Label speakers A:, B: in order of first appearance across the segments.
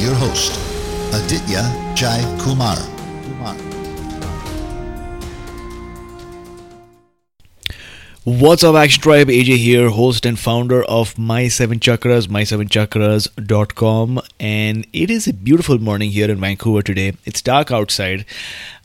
A: your host, Aditya Jai Kumar. Kumar.
B: What's up, Action Tribe? AJ here, host and founder of My Seven Chakras, my7chakras.com. And it is a beautiful morning here in Vancouver today. It's dark outside.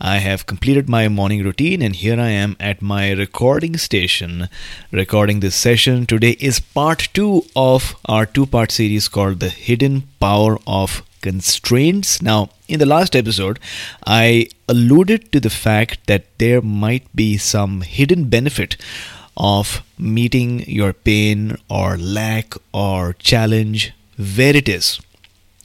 B: I have completed my morning routine, and here I am at my recording station recording this session. Today is part two of our two part series called The Hidden Power of Constraints. Now, in the last episode, I alluded to the fact that there might be some hidden benefit of meeting your pain or lack or challenge where it is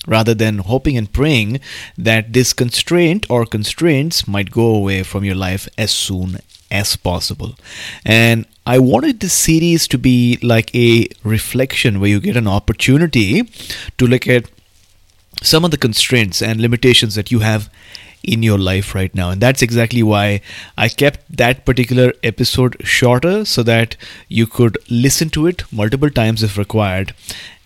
B: rather than hoping and praying that this constraint or constraints might go away from your life as soon as possible. And I wanted this series to be like a reflection where you get an opportunity to look at some of the constraints and limitations that you have in your life right now. And that's exactly why I kept that particular episode shorter so that you could listen to it multiple times if required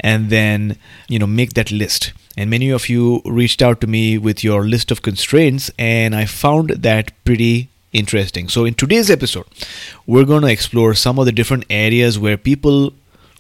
B: and then, you know, make that list. And many of you reached out to me with your list of constraints, and I found that pretty interesting. So, in today's episode, we're going to explore some of the different areas where people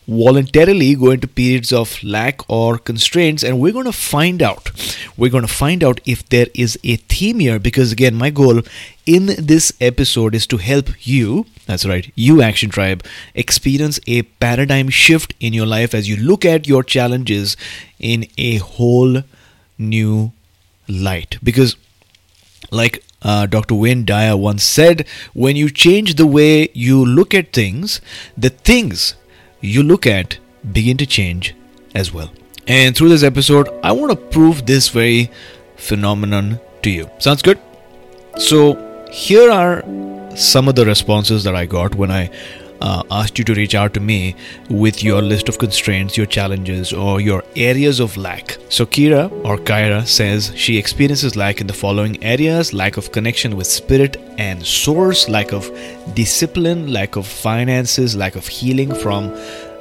B: voluntarily go into periods of lack or constraints and we're going to find out we're going to find out if there is a theme here because again my goal in this episode is to help you that's right you action tribe experience a paradigm shift in your life as you look at your challenges in a whole new light because like uh, Dr. Wayne Dyer once said, when you change the way you look at things, the things you look at begin to change as well. And through this episode, I want to prove this very phenomenon to you. Sounds good? So, here are some of the responses that I got when I uh, asked you to reach out to me with your list of constraints, your challenges, or your areas of lack. So, Kira or Kyra says she experiences lack in the following areas lack of connection with spirit and source, lack of discipline, lack of finances, lack of healing from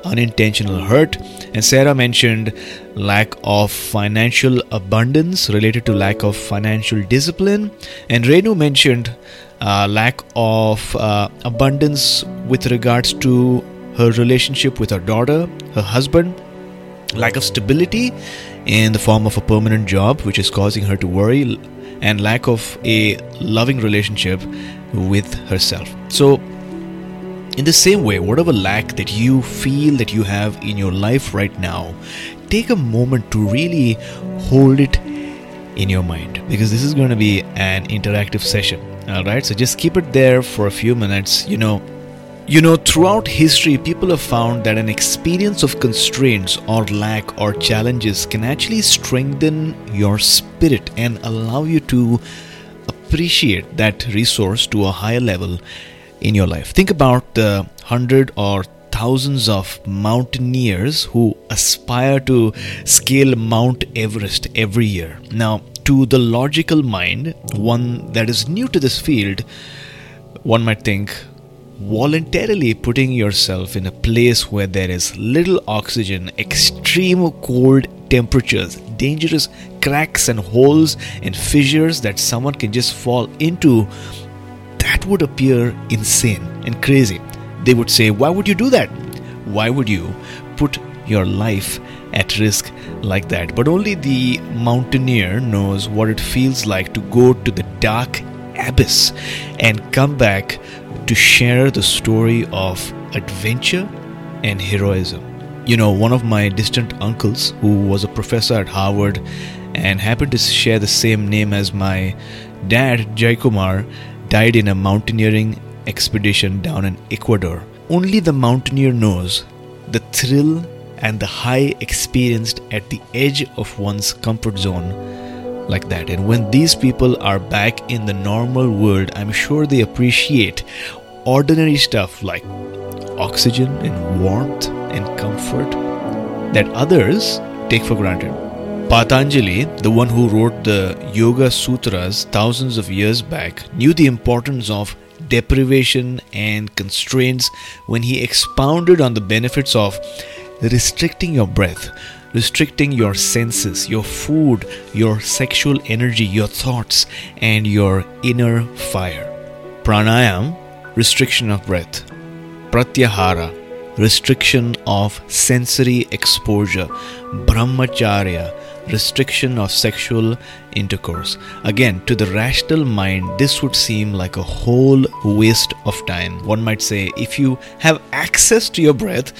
B: unintentional hurt. And Sarah mentioned lack of financial abundance related to lack of financial discipline. And Renu mentioned uh, lack of uh, abundance with regards to her relationship with her daughter, her husband, lack of stability in the form of a permanent job, which is causing her to worry, and lack of a loving relationship with herself. So, in the same way, whatever lack that you feel that you have in your life right now, take a moment to really hold it in your mind because this is going to be an interactive session all right so just keep it there for a few minutes you know you know throughout history people have found that an experience of constraints or lack or challenges can actually strengthen your spirit and allow you to appreciate that resource to a higher level in your life think about the hundred or thousands of mountaineers who aspire to scale Mount Everest every year. Now, to the logical mind, one that is new to this field, one might think voluntarily putting yourself in a place where there is little oxygen, extreme cold temperatures, dangerous cracks and holes and fissures that someone can just fall into, that would appear insane and crazy they would say, Why would you do that? Why would you put your life at risk like that. But only the mountaineer knows what it feels like to go to the dark abyss and come back to share the story of adventure and heroism. You know, one of my distant uncles, who was a professor at Harvard and happened to share the same name as my dad, Jai Kumar, died in a mountaineering expedition down in Ecuador. Only the mountaineer knows the thrill and the high experienced at the edge of one's comfort zone like that. And when these people are back in the normal world, I'm sure they appreciate ordinary stuff like oxygen and warmth and comfort that others take for granted. Patanjali, the one who wrote the Yoga Sutras thousands of years back, knew the importance of deprivation and constraints when he expounded on the benefits of restricting your breath, restricting your senses, your food, your sexual energy, your thoughts, and your inner fire. Pranayam, restriction of breath. Pratyahara, restriction of sensory exposure. Brahmacharya, restriction of sexual intercourse. Again, to the rational mind, this would seem like a whole waste of time. One might say, if you have access to your breath,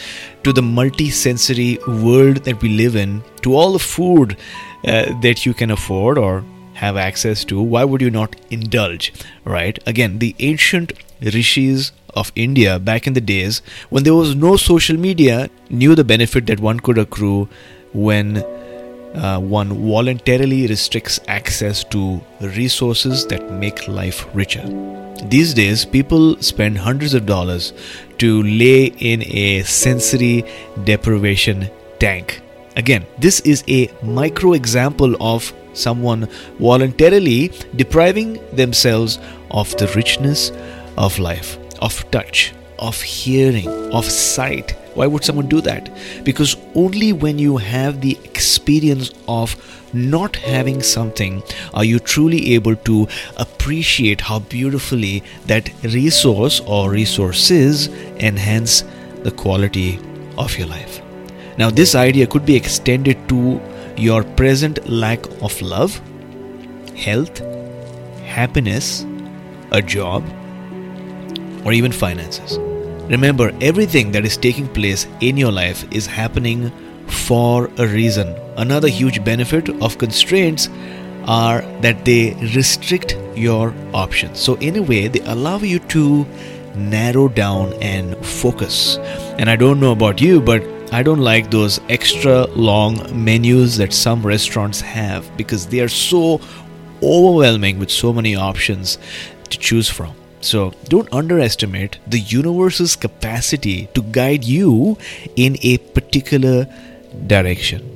B: to the multi sensory world that we live in, to all the food uh, that you can afford or have access to, why would you not indulge? Right? Again, the ancient rishis of India back in the days when there was no social media knew the benefit that one could accrue when uh, one voluntarily restricts access to resources that make life richer. These days, people spend hundreds of dollars to lay in a sensory deprivation tank. Again, this is a micro example of someone voluntarily depriving themselves of the richness of life, of touch, of hearing, of sight. Why would someone do that? Because only when you have the experience of not having something are you truly able to appreciate how beautifully that resource or resources enhance the quality of your life. Now, this idea could be extended to your present lack of love, health, happiness, a job, or even finances. Remember, everything that is taking place in your life is happening for a reason. Another huge benefit of constraints are that they restrict your options. So, in a way, they allow you to narrow down and focus. And I don't know about you, but I don't like those extra long menus that some restaurants have because they are so overwhelming with so many options to choose from. So don't underestimate the universe's capacity to guide you in a particular direction.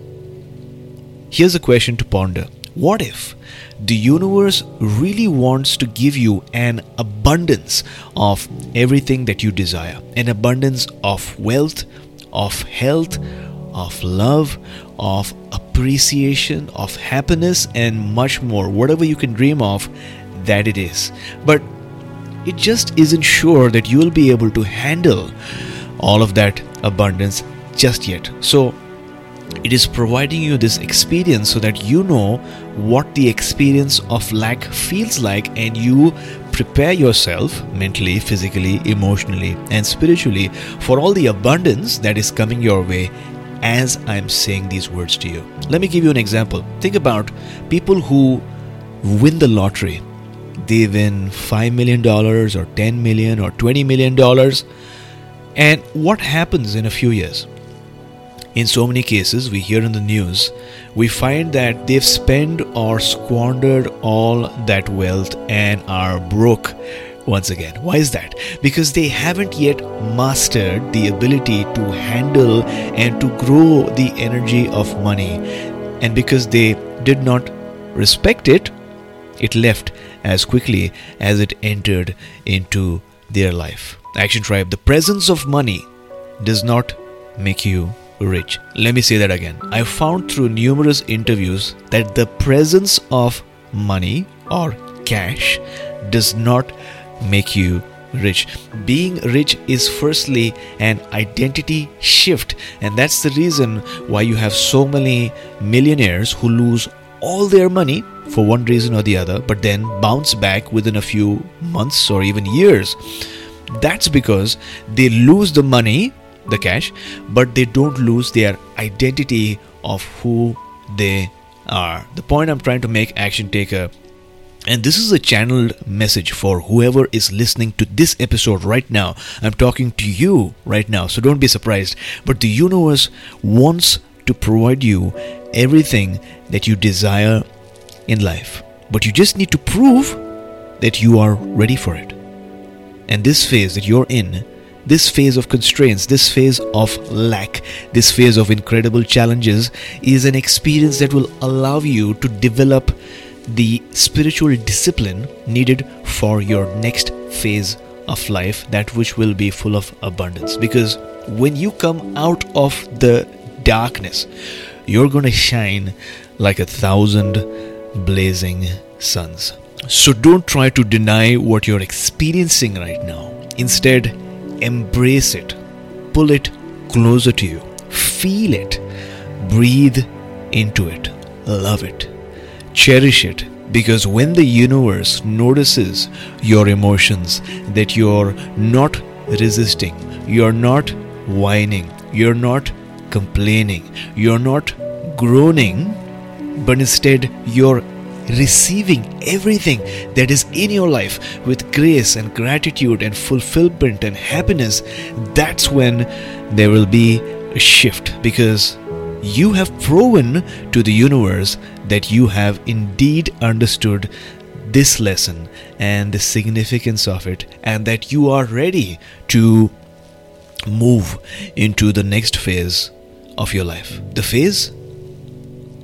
B: Here's a question to ponder What if the universe really wants to give you an abundance of everything that you desire? An abundance of wealth, of health, of love, of appreciation, of happiness, and much more. Whatever you can dream of, that it is. But it just isn't sure that you'll be able to handle all of that abundance just yet. So, it is providing you this experience so that you know what the experience of lack feels like and you prepare yourself mentally, physically, emotionally, and spiritually for all the abundance that is coming your way as I'm saying these words to you. Let me give you an example. Think about people who win the lottery they win $5 million or 10 million or $20 million. And what happens in a few years? In so many cases, we hear in the news, we find that they've spent or squandered all that wealth and are broke once again. Why is that? Because they haven't yet mastered the ability to handle and to grow the energy of money. And because they did not respect it, it left as quickly as it entered into their life. Action Tribe, the presence of money does not make you rich. Let me say that again. I found through numerous interviews that the presence of money or cash does not make you rich. Being rich is firstly an identity shift, and that's the reason why you have so many millionaires who lose all their money for one reason or the other, but then bounce back within a few months or even years. That's because they lose the money, the cash, but they don't lose their identity of who they are. The point I'm trying to make, Action Taker, and this is a channeled message for whoever is listening to this episode right now. I'm talking to you right now, so don't be surprised. But the universe wants to provide you everything that you desire in life. But you just need to prove that you are ready for it. And this phase that you're in, this phase of constraints, this phase of lack, this phase of incredible challenges is an experience that will allow you to develop the spiritual discipline needed for your next phase of life, that which will be full of abundance. Because when you come out of the darkness, you're going to shine like a thousand blazing suns. So don't try to deny what you're experiencing right now. Instead, embrace it, pull it closer to you, feel it, breathe into it, love it, cherish it. Because when the universe notices your emotions, that you're not resisting, you're not whining, you're not complaining, you're not groaning, but instead you're receiving everything that is in your life with grace and gratitude and fulfillment and happiness, that's when there will be a shift because you have proven to the universe that you have indeed understood this lesson and the significance of it, and that you are ready to move into the next phase of your life. The phase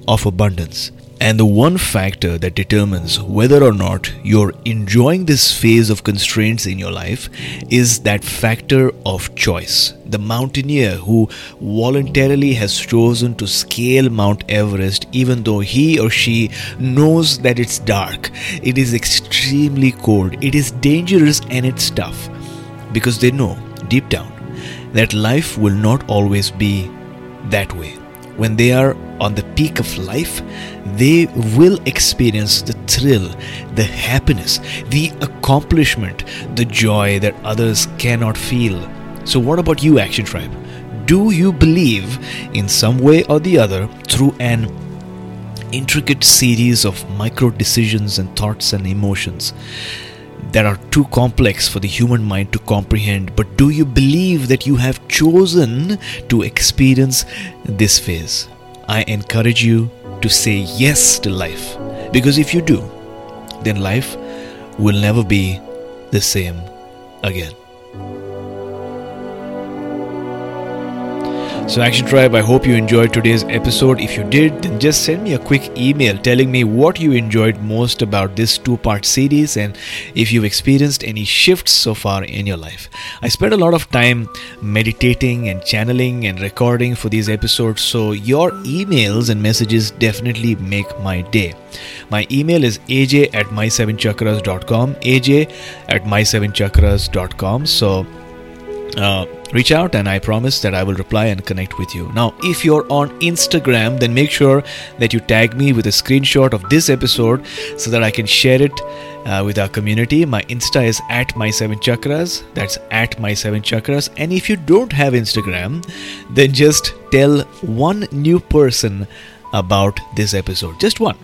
B: of abundance. And the one factor that determines whether or not you're enjoying this phase of constraints in your life is that factor of choice. The mountaineer who voluntarily has chosen to scale Mount Everest, even though he or she knows that it's dark, it is extremely cold, it is dangerous, and it's tough because they know deep down that life will not always be that way. When they are on the peak of life, they will experience the thrill, the happiness, the accomplishment, the joy that others cannot feel. So, what about you, Action Tribe? Do you believe in some way or the other through an intricate series of micro decisions and thoughts and emotions that are too complex for the human mind to comprehend. But do you believe that you have chosen to experience this phase? I encourage you to say yes to life. Because if you do, then life will never be the same again. So, Action Tribe, I hope you enjoyed today's episode. If you did, then just send me a quick email telling me what you enjoyed most about this two part series and if you've experienced any shifts so far in your life. I spent a lot of time meditating and channeling and recording for these episodes, so your emails and messages definitely make my day. My email is aj at my7chakras.com, aj at my7chakras.com. So, uh, reach out and I promise that I will reply and connect with you. Now, if you're on Instagram, then make sure that you tag me with a screenshot of this episode so that I can share it uh, with our community. My Insta is at my seven chakras. That's at my seven chakras. And if you don't have Instagram, then just tell one new person about this episode. Just one.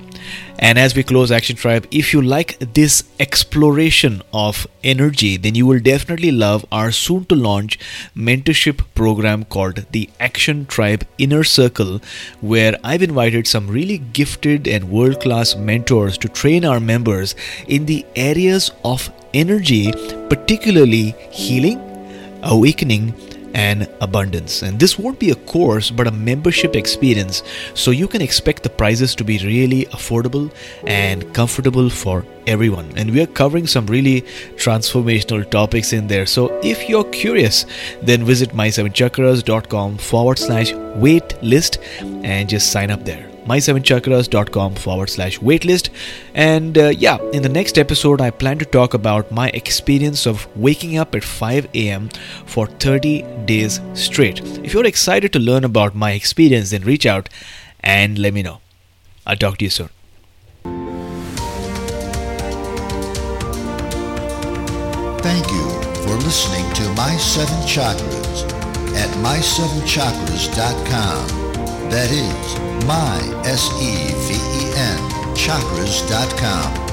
B: And as we close Action Tribe, if you like this exploration of energy, then you will definitely love our soon to launch mentorship program called the Action Tribe Inner Circle, where I've invited some really gifted and world class mentors to train our members in the areas of energy, particularly healing, awakening, and abundance. And this won't be a course but a membership experience, so you can expect the prices to be really affordable and comfortable for everyone. And we are covering some really transformational topics in there. So if you're curious, then visit my7chakras.com forward slash wait list and just sign up there. my7chakras.com forward slash waitlist. And uh, yeah, in the next episode, I plan to talk about my experience of waking up at 5 a.m. for 30 days straight. If you're excited to learn about my experience, then reach out and let me know. I'll talk to you soon.
A: Thank you for listening to My Seven Chakras at my7chakras.com. That is my S-E-V-E-N chakras.com.